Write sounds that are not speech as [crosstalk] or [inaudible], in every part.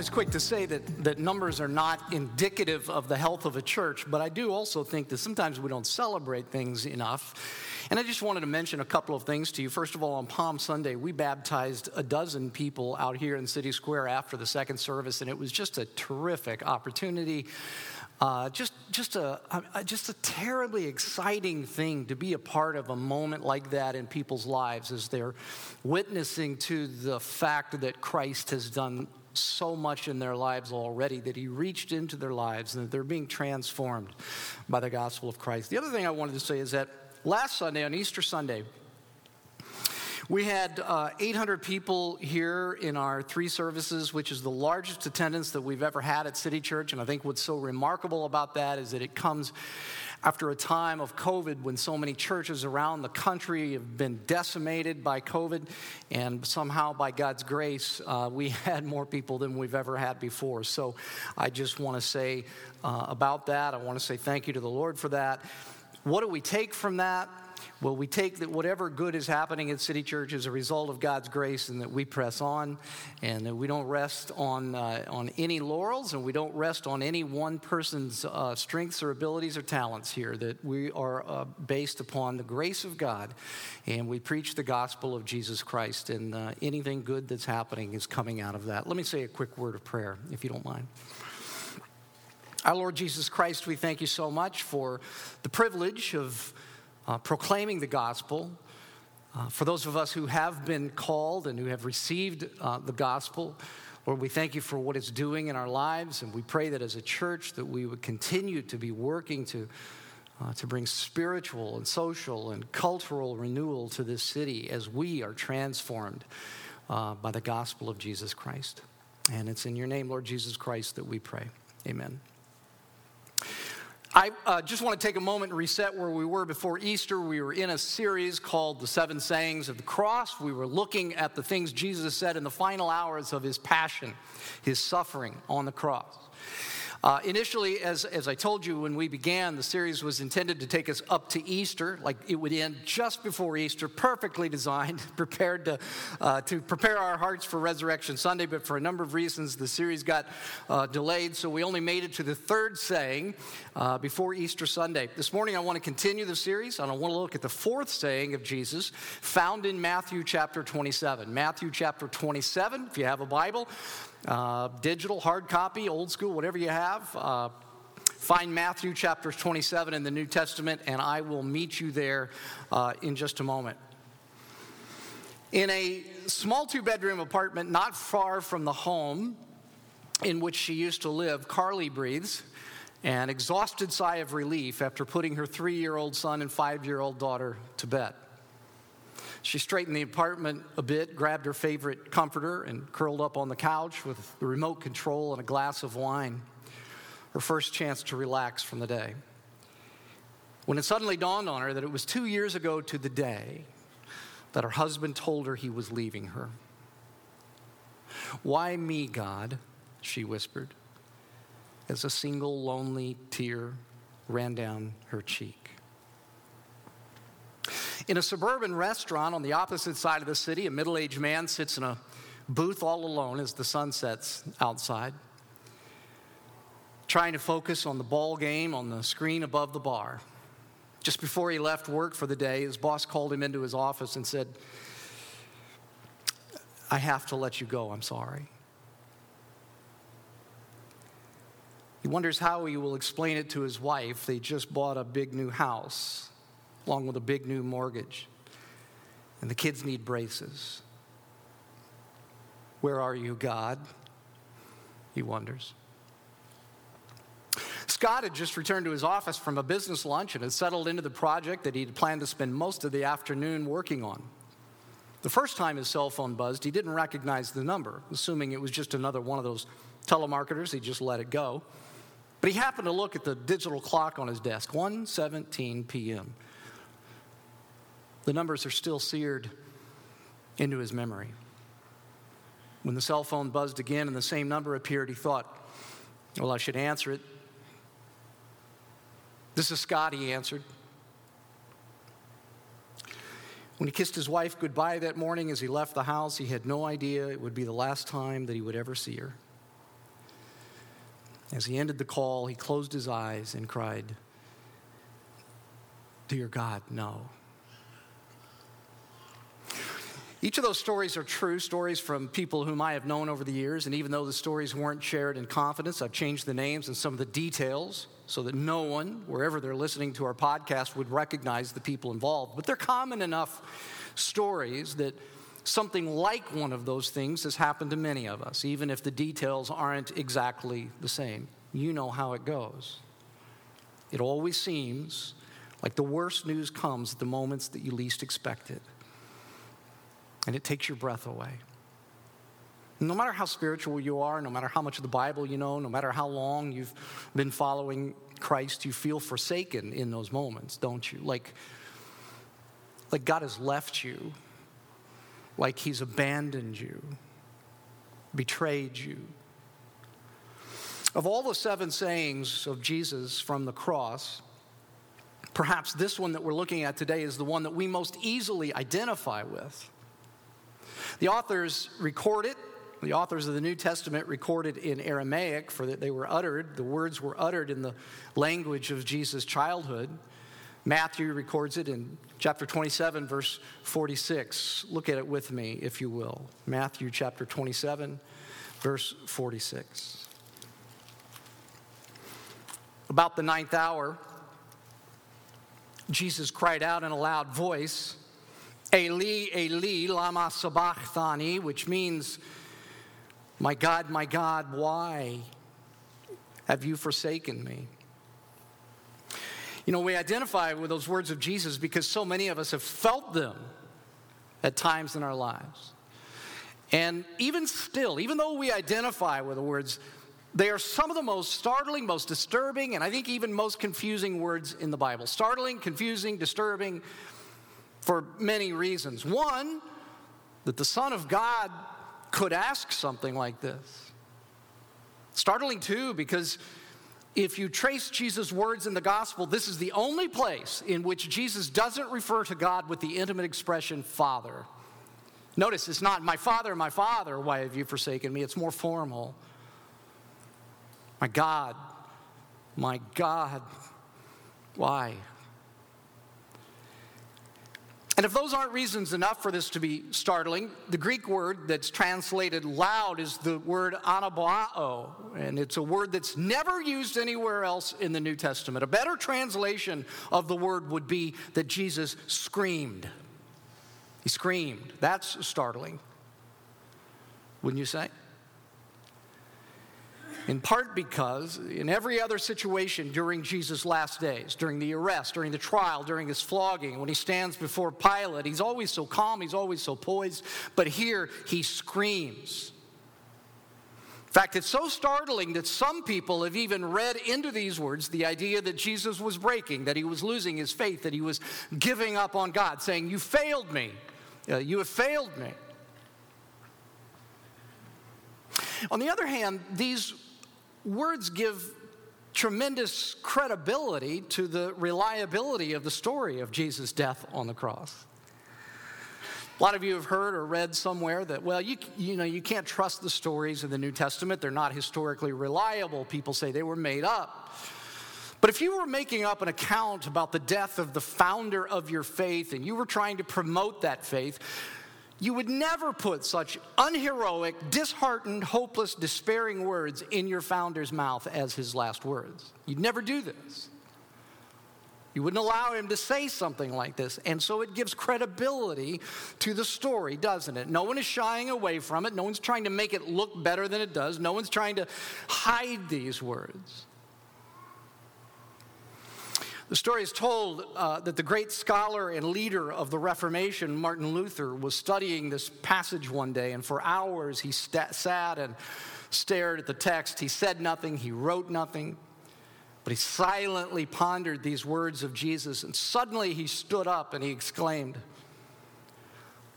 always quick to say that, that numbers are not indicative of the health of a church, but I do also think that sometimes we don't celebrate things enough. And I just wanted to mention a couple of things to you. First of all, on Palm Sunday, we baptized a dozen people out here in City Square after the second service, and it was just a terrific opportunity. Uh, just, just, a, just a terribly exciting thing to be a part of a moment like that in people's lives as they're witnessing to the fact that Christ has done so much in their lives already, that He reached into their lives and that they're being transformed by the gospel of Christ. The other thing I wanted to say is that last Sunday, on Easter Sunday, we had uh, 800 people here in our three services, which is the largest attendance that we've ever had at City Church. And I think what's so remarkable about that is that it comes after a time of COVID when so many churches around the country have been decimated by COVID. And somehow, by God's grace, uh, we [laughs] had more people than we've ever had before. So I just want to say uh, about that, I want to say thank you to the Lord for that. What do we take from that? Well, we take that whatever good is happening at City Church is a result of God's grace and that we press on and that we don't rest on, uh, on any laurels and we don't rest on any one person's uh, strengths or abilities or talents here, that we are uh, based upon the grace of God and we preach the gospel of Jesus Christ and uh, anything good that's happening is coming out of that. Let me say a quick word of prayer, if you don't mind. Our Lord Jesus Christ, we thank you so much for the privilege of uh, proclaiming the gospel. Uh, for those of us who have been called and who have received uh, the gospel, Lord, we thank you for what it's doing in our lives, and we pray that as a church that we would continue to be working to, uh, to bring spiritual and social and cultural renewal to this city as we are transformed uh, by the gospel of Jesus Christ. And it's in your name, Lord Jesus Christ, that we pray. Amen. I uh, just want to take a moment and reset where we were before Easter. We were in a series called The Seven Sayings of the Cross. We were looking at the things Jesus said in the final hours of his passion, his suffering on the cross. Uh, initially, as, as I told you when we began, the series was intended to take us up to Easter, like it would end just before Easter, perfectly designed, [laughs] prepared to, uh, to prepare our hearts for Resurrection Sunday. But for a number of reasons, the series got uh, delayed, so we only made it to the third saying uh, before Easter Sunday. This morning, I want to continue the series, and I want to look at the fourth saying of Jesus found in Matthew chapter 27. Matthew chapter 27, if you have a Bible, uh, digital, hard copy, old school, whatever you have. Uh, find Matthew chapter 27 in the New Testament, and I will meet you there uh, in just a moment. In a small two bedroom apartment not far from the home in which she used to live, Carly breathes an exhausted sigh of relief after putting her three year old son and five year old daughter to bed. She straightened the apartment a bit, grabbed her favorite comforter, and curled up on the couch with the remote control and a glass of wine. Her first chance to relax from the day. When it suddenly dawned on her that it was two years ago to the day that her husband told her he was leaving her. Why me, God? she whispered, as a single lonely tear ran down her cheek. In a suburban restaurant on the opposite side of the city, a middle aged man sits in a booth all alone as the sun sets outside, trying to focus on the ball game on the screen above the bar. Just before he left work for the day, his boss called him into his office and said, I have to let you go, I'm sorry. He wonders how he will explain it to his wife. They just bought a big new house along with a big new mortgage. And the kids need braces. Where are you, God? He wonders. Scott had just returned to his office from a business lunch and had settled into the project that he'd planned to spend most of the afternoon working on. The first time his cell phone buzzed, he didn't recognize the number, assuming it was just another one of those telemarketers. He just let it go. But he happened to look at the digital clock on his desk, 1:17 p.m. The numbers are still seared into his memory. When the cell phone buzzed again and the same number appeared, he thought, Well, I should answer it. This is Scott, he answered. When he kissed his wife goodbye that morning as he left the house, he had no idea it would be the last time that he would ever see her. As he ended the call, he closed his eyes and cried, Dear God, no. Each of those stories are true stories from people whom I have known over the years, and even though the stories weren't shared in confidence, I've changed the names and some of the details so that no one, wherever they're listening to our podcast, would recognize the people involved. But they're common enough stories that something like one of those things has happened to many of us, even if the details aren't exactly the same. You know how it goes. It always seems like the worst news comes at the moments that you least expect it and it takes your breath away. No matter how spiritual you are, no matter how much of the Bible you know, no matter how long you've been following Christ, you feel forsaken in those moments, don't you? Like, like God has left you, like He's abandoned you, betrayed you. Of all the seven sayings of Jesus from the cross, perhaps this one that we're looking at today is the one that we most easily identify with. The authors record it. The authors of the New Testament recorded in Aramaic, for that they were uttered. The words were uttered in the language of Jesus' childhood. Matthew records it in chapter 27, verse 46. Look at it with me, if you will. Matthew chapter 27, verse 46. About the ninth hour, Jesus cried out in a loud voice. Eli, Eli, lama sabachthani, which means, My God, my God, why have you forsaken me? You know, we identify with those words of Jesus because so many of us have felt them at times in our lives. And even still, even though we identify with the words, they are some of the most startling, most disturbing, and I think even most confusing words in the Bible. Startling, confusing, disturbing, for many reasons. One, that the Son of God could ask something like this. Startling, too, because if you trace Jesus' words in the gospel, this is the only place in which Jesus doesn't refer to God with the intimate expression, Father. Notice it's not, My Father, my Father, why have you forsaken me? It's more formal. My God, my God, why and if those aren't reasons enough for this to be startling, the Greek word that's translated loud is the word anabao, and it's a word that's never used anywhere else in the New Testament. A better translation of the word would be that Jesus screamed. He screamed. That's startling, wouldn't you say? In part because in every other situation during Jesus' last days, during the arrest, during the trial, during his flogging, when he stands before Pilate, he's always so calm, he's always so poised, but here he screams. In fact, it's so startling that some people have even read into these words the idea that Jesus was breaking, that he was losing his faith, that he was giving up on God, saying, You failed me. Uh, you have failed me. On the other hand, these words give tremendous credibility to the reliability of the story of Jesus' death on the cross. A lot of you have heard or read somewhere that, well, you, you know, you can't trust the stories in the New Testament. They're not historically reliable. People say they were made up. But if you were making up an account about the death of the founder of your faith and you were trying to promote that faith, you would never put such unheroic, disheartened, hopeless, despairing words in your founder's mouth as his last words. You'd never do this. You wouldn't allow him to say something like this. And so it gives credibility to the story, doesn't it? No one is shying away from it. No one's trying to make it look better than it does. No one's trying to hide these words. The story is told uh, that the great scholar and leader of the Reformation, Martin Luther, was studying this passage one day, and for hours he st- sat and stared at the text. He said nothing, he wrote nothing, but he silently pondered these words of Jesus, and suddenly he stood up and he exclaimed,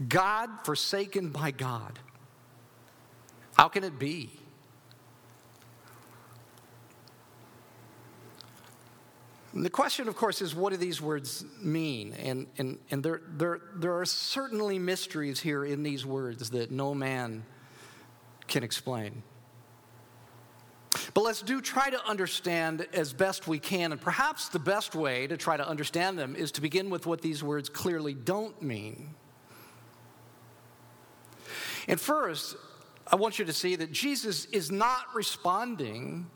God forsaken by God. How can it be? And the question, of course, is what do these words mean? And, and, and there, there, there are certainly mysteries here in these words that no man can explain. But let's do try to understand as best we can. And perhaps the best way to try to understand them is to begin with what these words clearly don't mean. And first, I want you to see that Jesus is not responding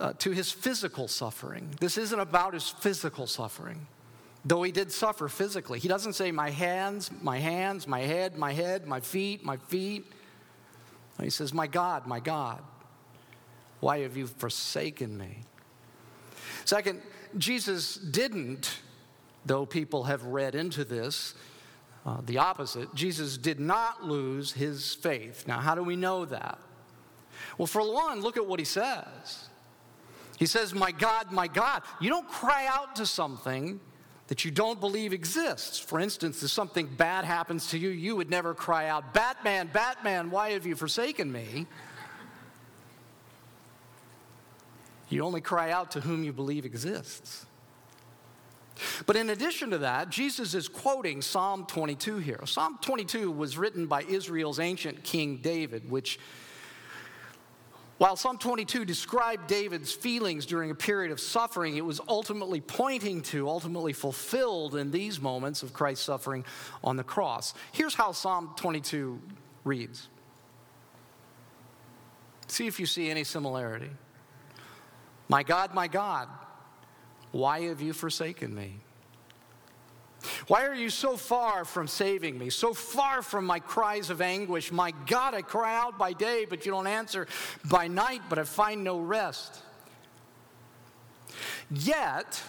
uh, to his physical suffering. This isn't about his physical suffering, though he did suffer physically. He doesn't say, My hands, my hands, my head, my head, my feet, my feet. He says, My God, my God, why have you forsaken me? Second, Jesus didn't, though people have read into this, uh, the opposite. Jesus did not lose his faith. Now, how do we know that? Well, for one, look at what he says. He says, My God, my God. You don't cry out to something that you don't believe exists. For instance, if something bad happens to you, you would never cry out, Batman, Batman, why have you forsaken me? You only cry out to whom you believe exists. But in addition to that, Jesus is quoting Psalm 22 here. Psalm 22 was written by Israel's ancient king David, which, while Psalm 22 described David's feelings during a period of suffering, it was ultimately pointing to, ultimately fulfilled in these moments of Christ's suffering on the cross. Here's how Psalm 22 reads. See if you see any similarity. My God, my God. Why have you forsaken me? Why are you so far from saving me, so far from my cries of anguish? My God, I cry out by day, but you don't answer, by night, but I find no rest. Yet,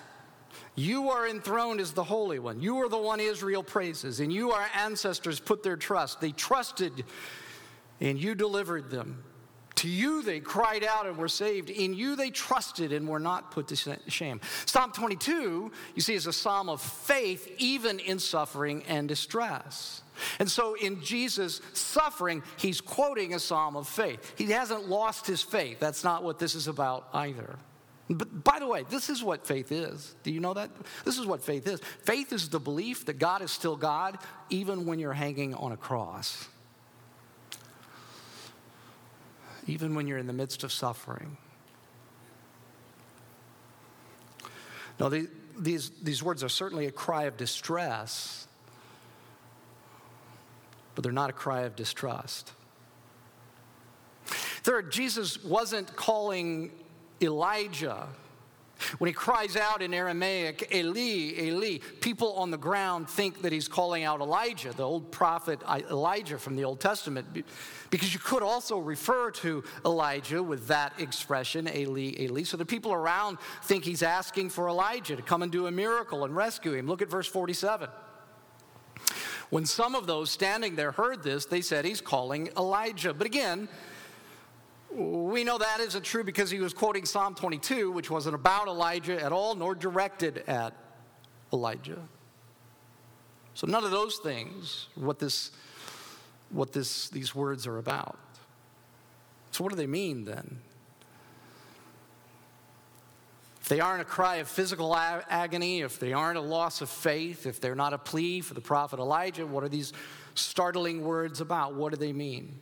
you are enthroned as the Holy One. You are the one Israel praises, and you, our ancestors, put their trust. They trusted, and you delivered them. To you they cried out and were saved. In you they trusted and were not put to shame. Psalm 22, you see, is a psalm of faith, even in suffering and distress. And so in Jesus' suffering, he's quoting a psalm of faith. He hasn't lost his faith. That's not what this is about either. But by the way, this is what faith is. Do you know that? This is what faith is. Faith is the belief that God is still God, even when you're hanging on a cross even when you're in the midst of suffering. Now, the, these, these words are certainly a cry of distress, but they're not a cry of distrust. Third, Jesus wasn't calling Elijah when he cries out in Aramaic, Eli, Eli, people on the ground think that he's calling out Elijah, the old prophet Elijah from the Old Testament, because you could also refer to Elijah with that expression, Eli, Eli. So the people around think he's asking for Elijah to come and do a miracle and rescue him. Look at verse 47. When some of those standing there heard this, they said he's calling Elijah. But again, we know that isn't true because he was quoting Psalm 22, which wasn't about Elijah at all, nor directed at Elijah. So none of those things, what this, what this, these words are about. So what do they mean then? If they aren't a cry of physical agony, if they aren't a loss of faith, if they're not a plea for the prophet Elijah, what are these startling words about? What do they mean?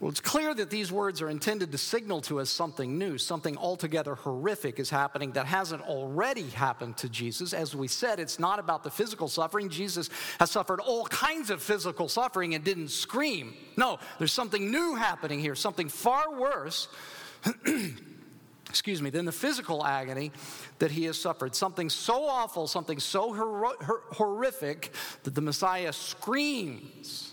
Well, it's clear that these words are intended to signal to us something new, something altogether horrific is happening that hasn't already happened to Jesus. As we said, it's not about the physical suffering. Jesus has suffered all kinds of physical suffering and didn't scream. No, there's something new happening here, something far worse. [clears throat] excuse me, than the physical agony that he has suffered. Something so awful, something so hor- hor- horrific that the Messiah screams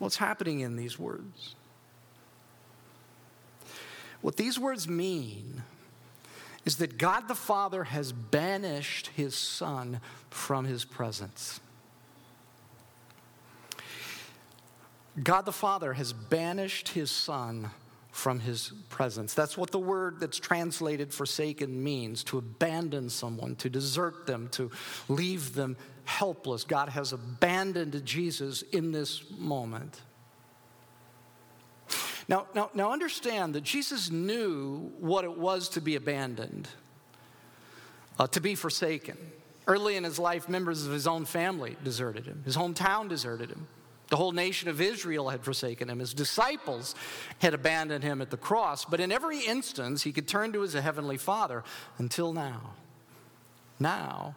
What's happening in these words? What these words mean is that God the Father has banished his Son from his presence. God the Father has banished his Son from his presence. That's what the word that's translated forsaken means to abandon someone, to desert them, to leave them helpless. God has abandoned Jesus in this moment. Now, now, now understand that Jesus knew what it was to be abandoned, uh, to be forsaken. Early in his life, members of his own family deserted him, his hometown deserted him. The whole nation of Israel had forsaken him. His disciples had abandoned him at the cross. But in every instance, he could turn to his heavenly Father until now. Now,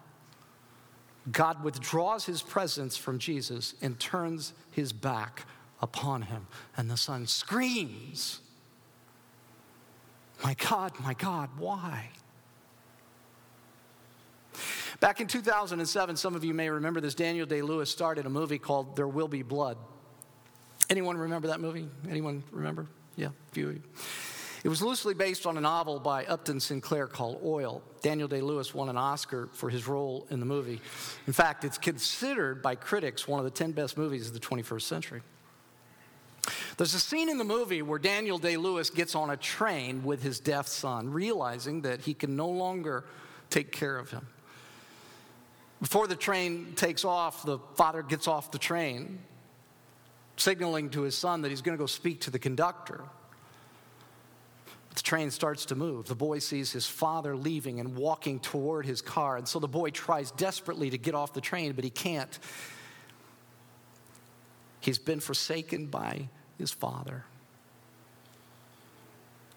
God withdraws his presence from Jesus and turns his back upon him. And the son screams, My God, my God, why? Back in 2007, some of you may remember this, Daniel Day Lewis started a movie called There Will Be Blood. Anyone remember that movie? Anyone remember? Yeah, a few of you. It was loosely based on a novel by Upton Sinclair called Oil. Daniel Day Lewis won an Oscar for his role in the movie. In fact, it's considered by critics one of the 10 best movies of the 21st century. There's a scene in the movie where Daniel Day Lewis gets on a train with his deaf son, realizing that he can no longer take care of him. Before the train takes off, the father gets off the train, signaling to his son that he's going to go speak to the conductor. The train starts to move. The boy sees his father leaving and walking toward his car. And so the boy tries desperately to get off the train, but he can't. He's been forsaken by his father.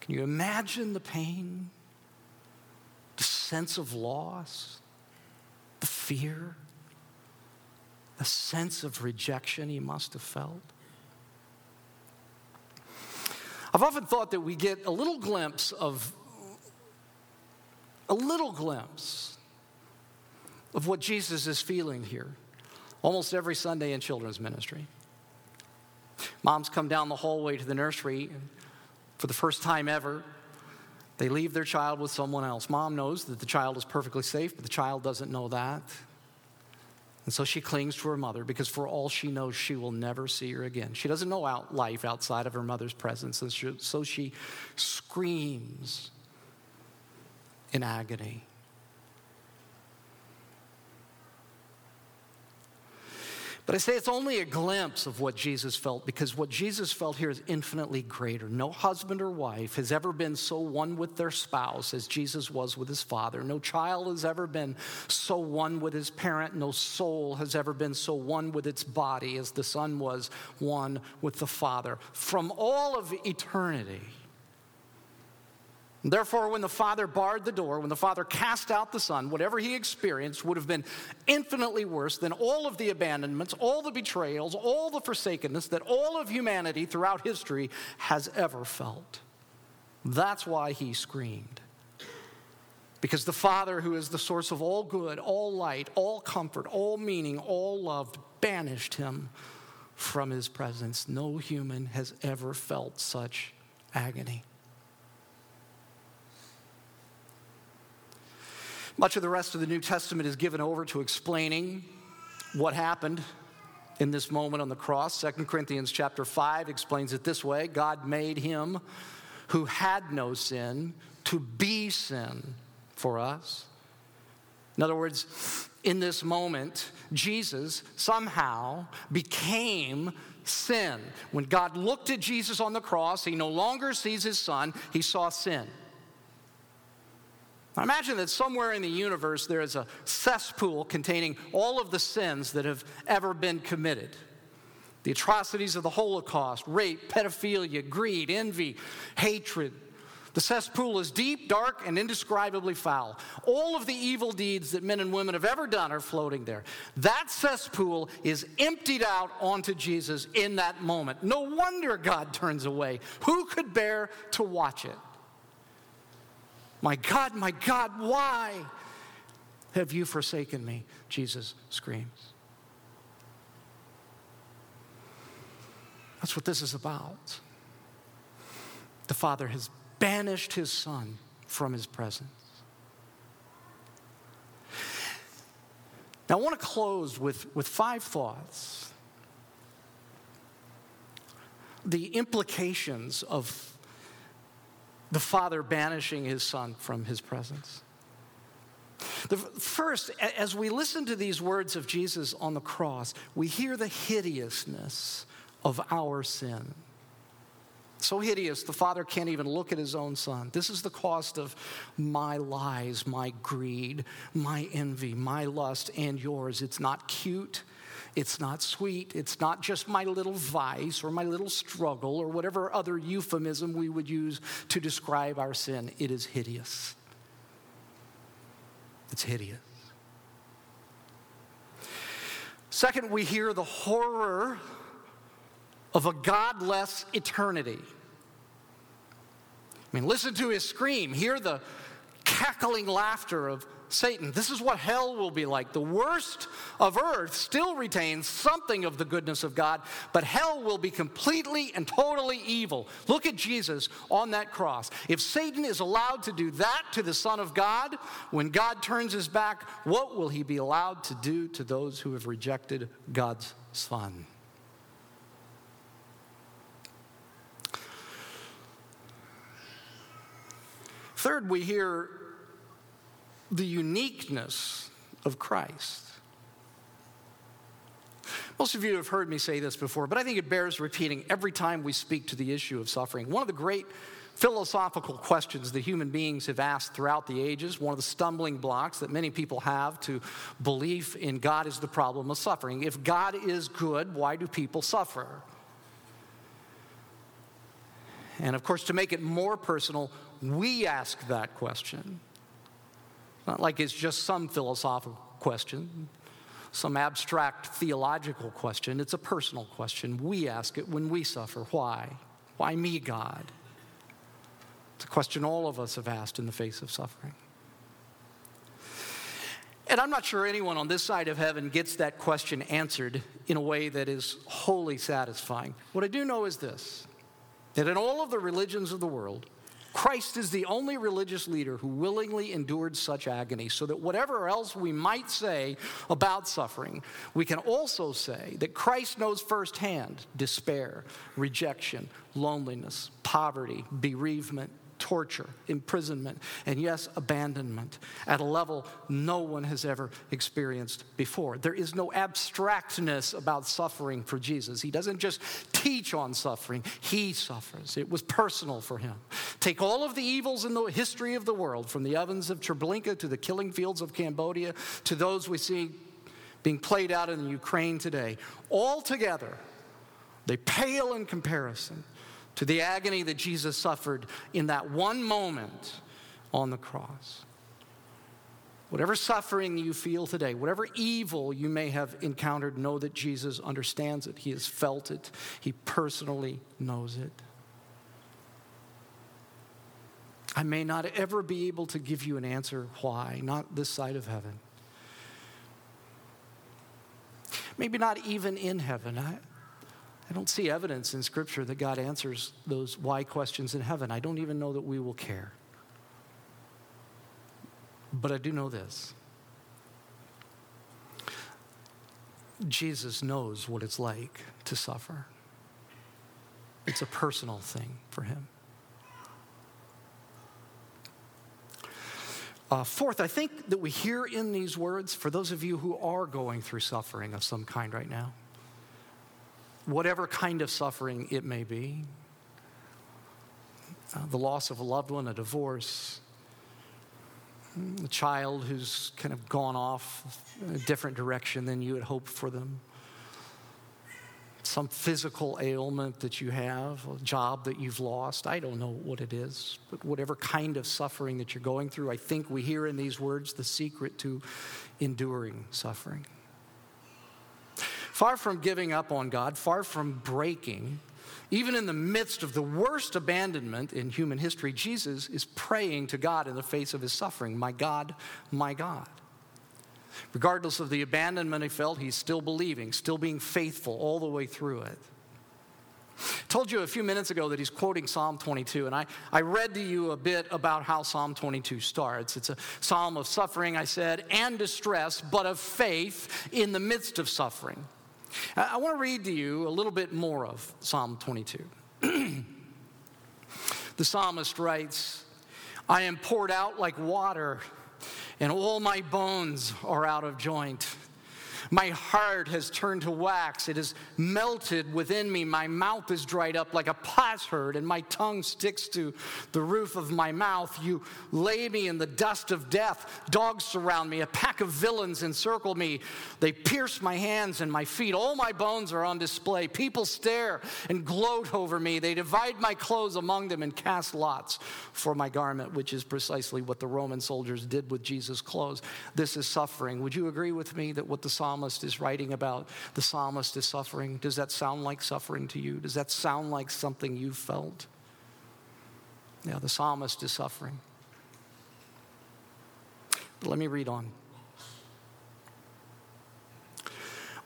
Can you imagine the pain, the sense of loss, fear, the sense of rejection he must have felt? I've often thought that we get a little glimpse of a little glimpse of what Jesus is feeling here almost every Sunday in children's ministry. Moms come down the hallway to the nursery for the first time ever. They leave their child with someone else. Mom knows that the child is perfectly safe, but the child doesn't know that. And so she clings to her mother because, for all she knows, she will never see her again. She doesn't know out life outside of her mother's presence, and so she screams in agony. But I say it's only a glimpse of what Jesus felt because what Jesus felt here is infinitely greater. No husband or wife has ever been so one with their spouse as Jesus was with his father. No child has ever been so one with his parent. No soul has ever been so one with its body as the Son was one with the Father. From all of eternity, Therefore, when the Father barred the door, when the Father cast out the Son, whatever he experienced would have been infinitely worse than all of the abandonments, all the betrayals, all the forsakenness that all of humanity throughout history has ever felt. That's why he screamed. Because the Father, who is the source of all good, all light, all comfort, all meaning, all love, banished him from his presence. No human has ever felt such agony. Much of the rest of the New Testament is given over to explaining what happened in this moment on the cross. 2 Corinthians chapter 5 explains it this way God made him who had no sin to be sin for us. In other words, in this moment, Jesus somehow became sin. When God looked at Jesus on the cross, he no longer sees his son, he saw sin. Imagine that somewhere in the universe there is a cesspool containing all of the sins that have ever been committed the atrocities of the Holocaust, rape, pedophilia, greed, envy, hatred. The cesspool is deep, dark, and indescribably foul. All of the evil deeds that men and women have ever done are floating there. That cesspool is emptied out onto Jesus in that moment. No wonder God turns away. Who could bear to watch it? My God, my God, why have you forsaken me? Jesus screams. That's what this is about. The Father has banished his Son from his presence. Now, I want to close with, with five thoughts. The implications of the father banishing his son from his presence. The first, as we listen to these words of Jesus on the cross, we hear the hideousness of our sin. So hideous, the father can't even look at his own son. This is the cost of my lies, my greed, my envy, my lust, and yours. It's not cute, It's not sweet. It's not just my little vice or my little struggle or whatever other euphemism we would use to describe our sin. It is hideous. It's hideous. Second, we hear the horror of a godless eternity. I mean, listen to his scream, hear the cackling laughter of Satan. This is what hell will be like. The worst of earth still retains something of the goodness of God, but hell will be completely and totally evil. Look at Jesus on that cross. If Satan is allowed to do that to the Son of God, when God turns his back, what will he be allowed to do to those who have rejected God's Son? Third, we hear the uniqueness of Christ. Most of you have heard me say this before, but I think it bears repeating every time we speak to the issue of suffering. One of the great philosophical questions that human beings have asked throughout the ages, one of the stumbling blocks that many people have to belief in God is the problem of suffering. If God is good, why do people suffer? And of course, to make it more personal, we ask that question. Not like it's just some philosophical question, some abstract theological question. It's a personal question. We ask it when we suffer. Why? Why me, God? It's a question all of us have asked in the face of suffering. And I'm not sure anyone on this side of heaven gets that question answered in a way that is wholly satisfying. What I do know is this that in all of the religions of the world, Christ is the only religious leader who willingly endured such agony, so that whatever else we might say about suffering, we can also say that Christ knows firsthand despair, rejection, loneliness, poverty, bereavement, torture, imprisonment, and yes, abandonment at a level no one has ever experienced before. There is no abstractness about suffering for Jesus. He doesn't just teach on suffering, he suffers. It was personal for him. Take all of the evils in the history of the world, from the ovens of Treblinka to the killing fields of Cambodia to those we see being played out in Ukraine today, all together, they pale in comparison to the agony that Jesus suffered in that one moment on the cross. Whatever suffering you feel today, whatever evil you may have encountered, know that Jesus understands it. He has felt it, He personally knows it. I may not ever be able to give you an answer why, not this side of heaven. Maybe not even in heaven. I, I don't see evidence in Scripture that God answers those why questions in heaven. I don't even know that we will care. But I do know this Jesus knows what it's like to suffer, it's a personal thing for him. Uh, fourth, I think that we hear in these words, for those of you who are going through suffering of some kind right now, whatever kind of suffering it may be uh, the loss of a loved one, a divorce, a child who's kind of gone off a different direction than you had hoped for them, some physical ailment that you have, a job that you've lost. I don't know what it is, but whatever kind of suffering that you're going through, I think we hear in these words the secret to enduring suffering. Far from giving up on God, far from breaking, even in the midst of the worst abandonment in human history, Jesus is praying to God in the face of his suffering My God, my God. Regardless of the abandonment he felt, he's still believing, still being faithful all the way through it. I told you a few minutes ago that he's quoting Psalm 22, and I, I read to you a bit about how Psalm 22 starts. It's a psalm of suffering, I said, and distress, but of faith in the midst of suffering. I want to read to you a little bit more of Psalm 22. [clears throat] the psalmist writes, I am poured out like water, and all my bones are out of joint. My heart has turned to wax. It has melted within me. My mouth is dried up like a potsherd, and my tongue sticks to the roof of my mouth. You lay me in the dust of death. Dogs surround me. A pack of villains encircle me. They pierce my hands and my feet. All my bones are on display. People stare and gloat over me. They divide my clothes among them and cast lots for my garment, which is precisely what the Roman soldiers did with Jesus' clothes. This is suffering. Would you agree with me that what the psalm psalmist is writing about the psalmist is suffering. Does that sound like suffering to you? Does that sound like something you've felt? Yeah, the psalmist is suffering. But let me read on.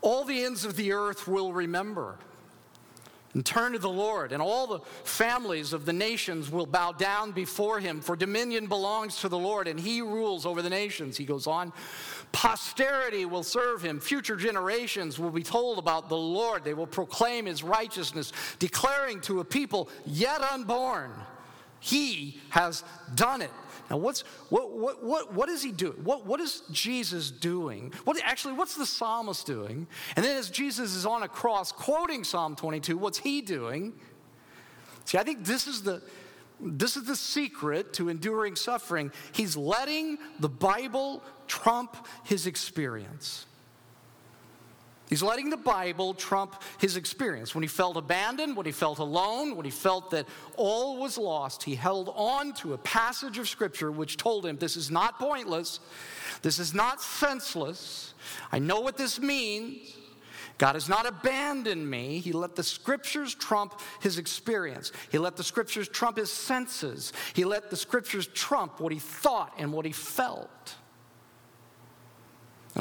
All the ends of the earth will remember and turn to the Lord, and all the families of the nations will bow down before him, for dominion belongs to the Lord, and he rules over the nations. He goes on. Posterity will serve him. Future generations will be told about the Lord. They will proclaim his righteousness, declaring to a people yet unborn, He has done it. Now, what's, what, what, what, what is he doing? What, what is Jesus doing? What, actually, what's the psalmist doing? And then as Jesus is on a cross quoting Psalm 22, what's he doing? See, I think this is the, this is the secret to enduring suffering. He's letting the Bible trump his experience. He's letting the Bible trump his experience. When he felt abandoned, when he felt alone, when he felt that all was lost, he held on to a passage of Scripture which told him this is not pointless, this is not senseless. I know what this means. God has not abandoned me. He let the scriptures trump his experience. He let the scriptures trump his senses. He let the scriptures trump what he thought and what he felt.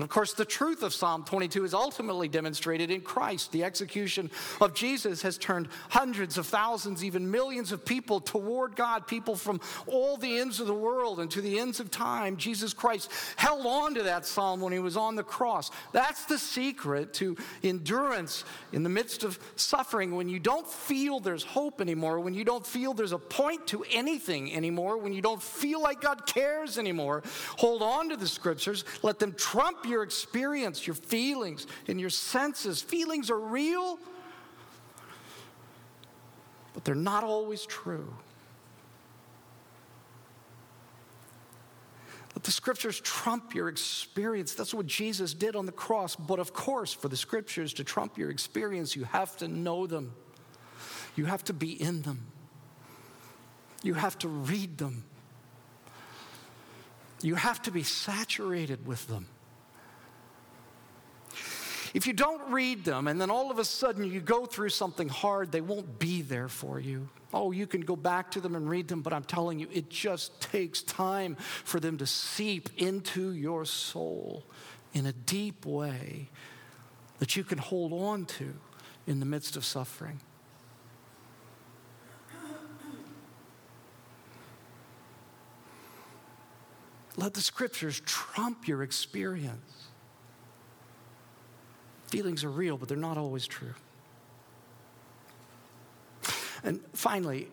And of course, the truth of Psalm 22 is ultimately demonstrated in Christ. The execution of Jesus has turned hundreds of thousands, even millions of people toward God, people from all the ends of the world and to the ends of time. Jesus Christ held on to that psalm when he was on the cross. That's the secret to endurance in the midst of suffering. When you don't feel there's hope anymore, when you don't feel there's a point to anything anymore, when you don't feel like God cares anymore, hold on to the scriptures, let them trump your experience, your feelings, and your senses. Feelings are real, but they're not always true. Let the scriptures trump your experience. That's what Jesus did on the cross. But of course, for the scriptures to trump your experience, you have to know them, you have to be in them, you have to read them, you have to be saturated with them. If you don't read them and then all of a sudden you go through something hard, they won't be there for you. Oh, you can go back to them and read them, but I'm telling you, it just takes time for them to seep into your soul in a deep way that you can hold on to in the midst of suffering. Let the scriptures trump your experience. Feelings are real, but they're not always true. And finally,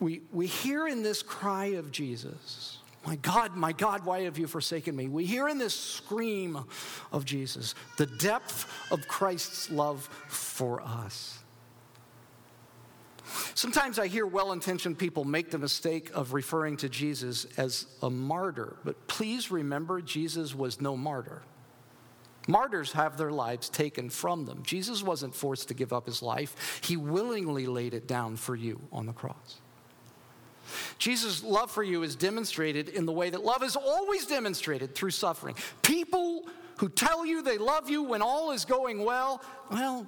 we, we hear in this cry of Jesus, My God, my God, why have you forsaken me? We hear in this scream of Jesus the depth of Christ's love for us. Sometimes I hear well intentioned people make the mistake of referring to Jesus as a martyr, but please remember Jesus was no martyr. Martyrs have their lives taken from them. Jesus wasn't forced to give up his life, he willingly laid it down for you on the cross. Jesus' love for you is demonstrated in the way that love is always demonstrated through suffering. People who tell you they love you when all is going well, well,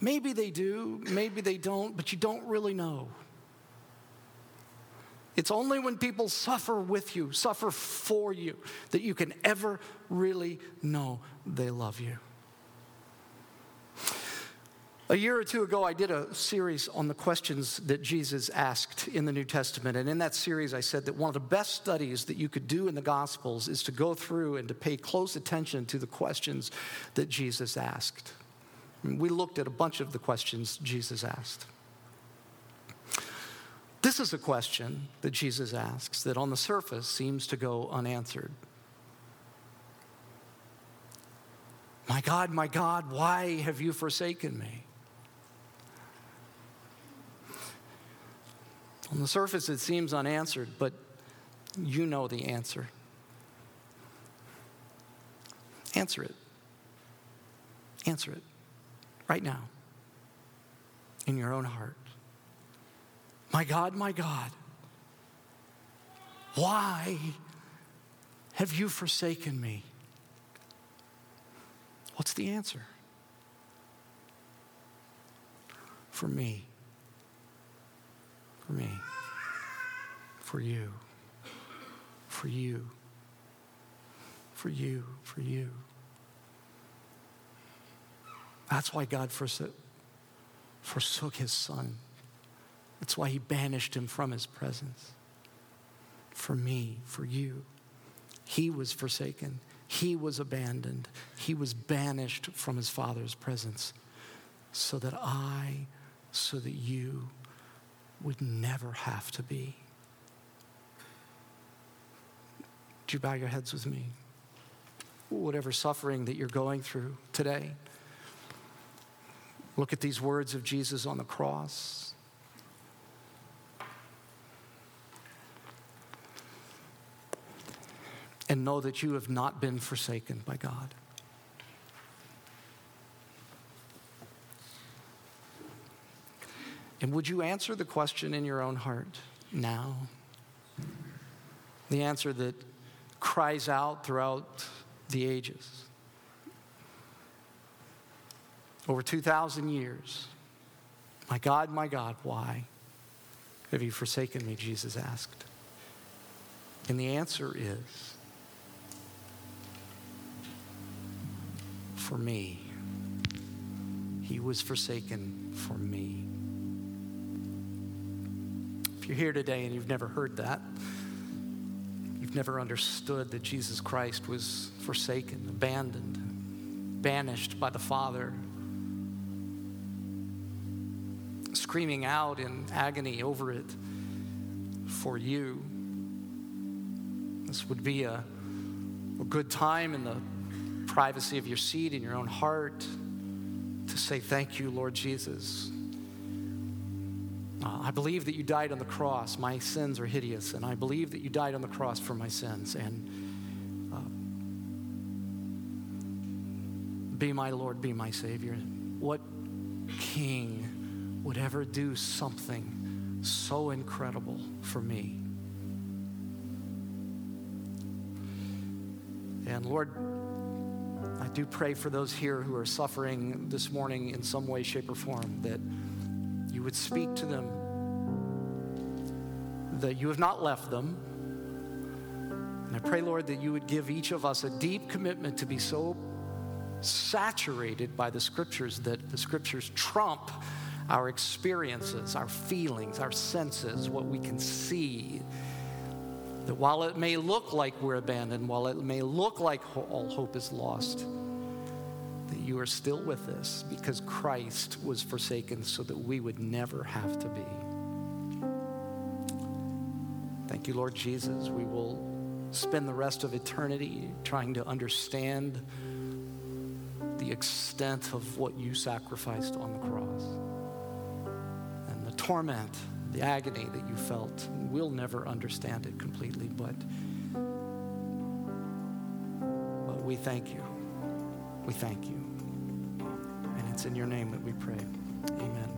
maybe they do, maybe they don't, but you don't really know. It's only when people suffer with you, suffer for you, that you can ever really know they love you. A year or two ago, I did a series on the questions that Jesus asked in the New Testament. And in that series, I said that one of the best studies that you could do in the Gospels is to go through and to pay close attention to the questions that Jesus asked. We looked at a bunch of the questions Jesus asked. This is a question that Jesus asks that on the surface seems to go unanswered. My God, my God, why have you forsaken me? On the surface, it seems unanswered, but you know the answer. Answer it. Answer it right now in your own heart. My God, my God, why have you forsaken me? What's the answer? For me. For me. For you. For you. For you. For you. That's why God forsook, his son. That's why he banished him from his presence. For me, for you. He was forsaken. He was abandoned. He was banished from his father's presence so that I, so that you would never have to be. Do you bow your heads with me? Whatever suffering that you're going through today, look at these words of Jesus on the cross. And know that you have not been forsaken by God. And would you answer the question in your own heart now? The answer that cries out throughout the ages. Over 2,000 years. My God, my God, why have you forsaken me? Jesus asked. And the answer is for me. He was forsaken for me. If you're here today and you've never heard that, you've never understood that Jesus Christ was forsaken, abandoned, banished by the Father, screaming out in agony over it for you. This would be a, a good time in the privacy of your seat in your own heart to say, Thank you, Lord Jesus. Uh, I believe that you died on the cross. My sins are hideous, and I believe that you died on the cross for my sins. And uh, be my Lord, be my Savior. What king would ever do something so incredible for me? And Lord, do pray for those here who are suffering this morning in some way, shape, or form that you would speak to them, that you have not left them. And I pray, Lord, that you would give each of us a deep commitment to be so saturated by the scriptures that the scriptures trump our experiences, our feelings, our senses, what we can see. That while it may look like we're abandoned, while it may look like all hope is lost, that you are still with us because Christ was forsaken so that we would never have to be. Thank you, Lord Jesus. We will spend the rest of eternity trying to understand the extent of what you sacrificed on the cross and the torment, the agony that you felt. We'll never understand it completely, but, but we thank you. We thank you. And it's in your name that we pray. Amen.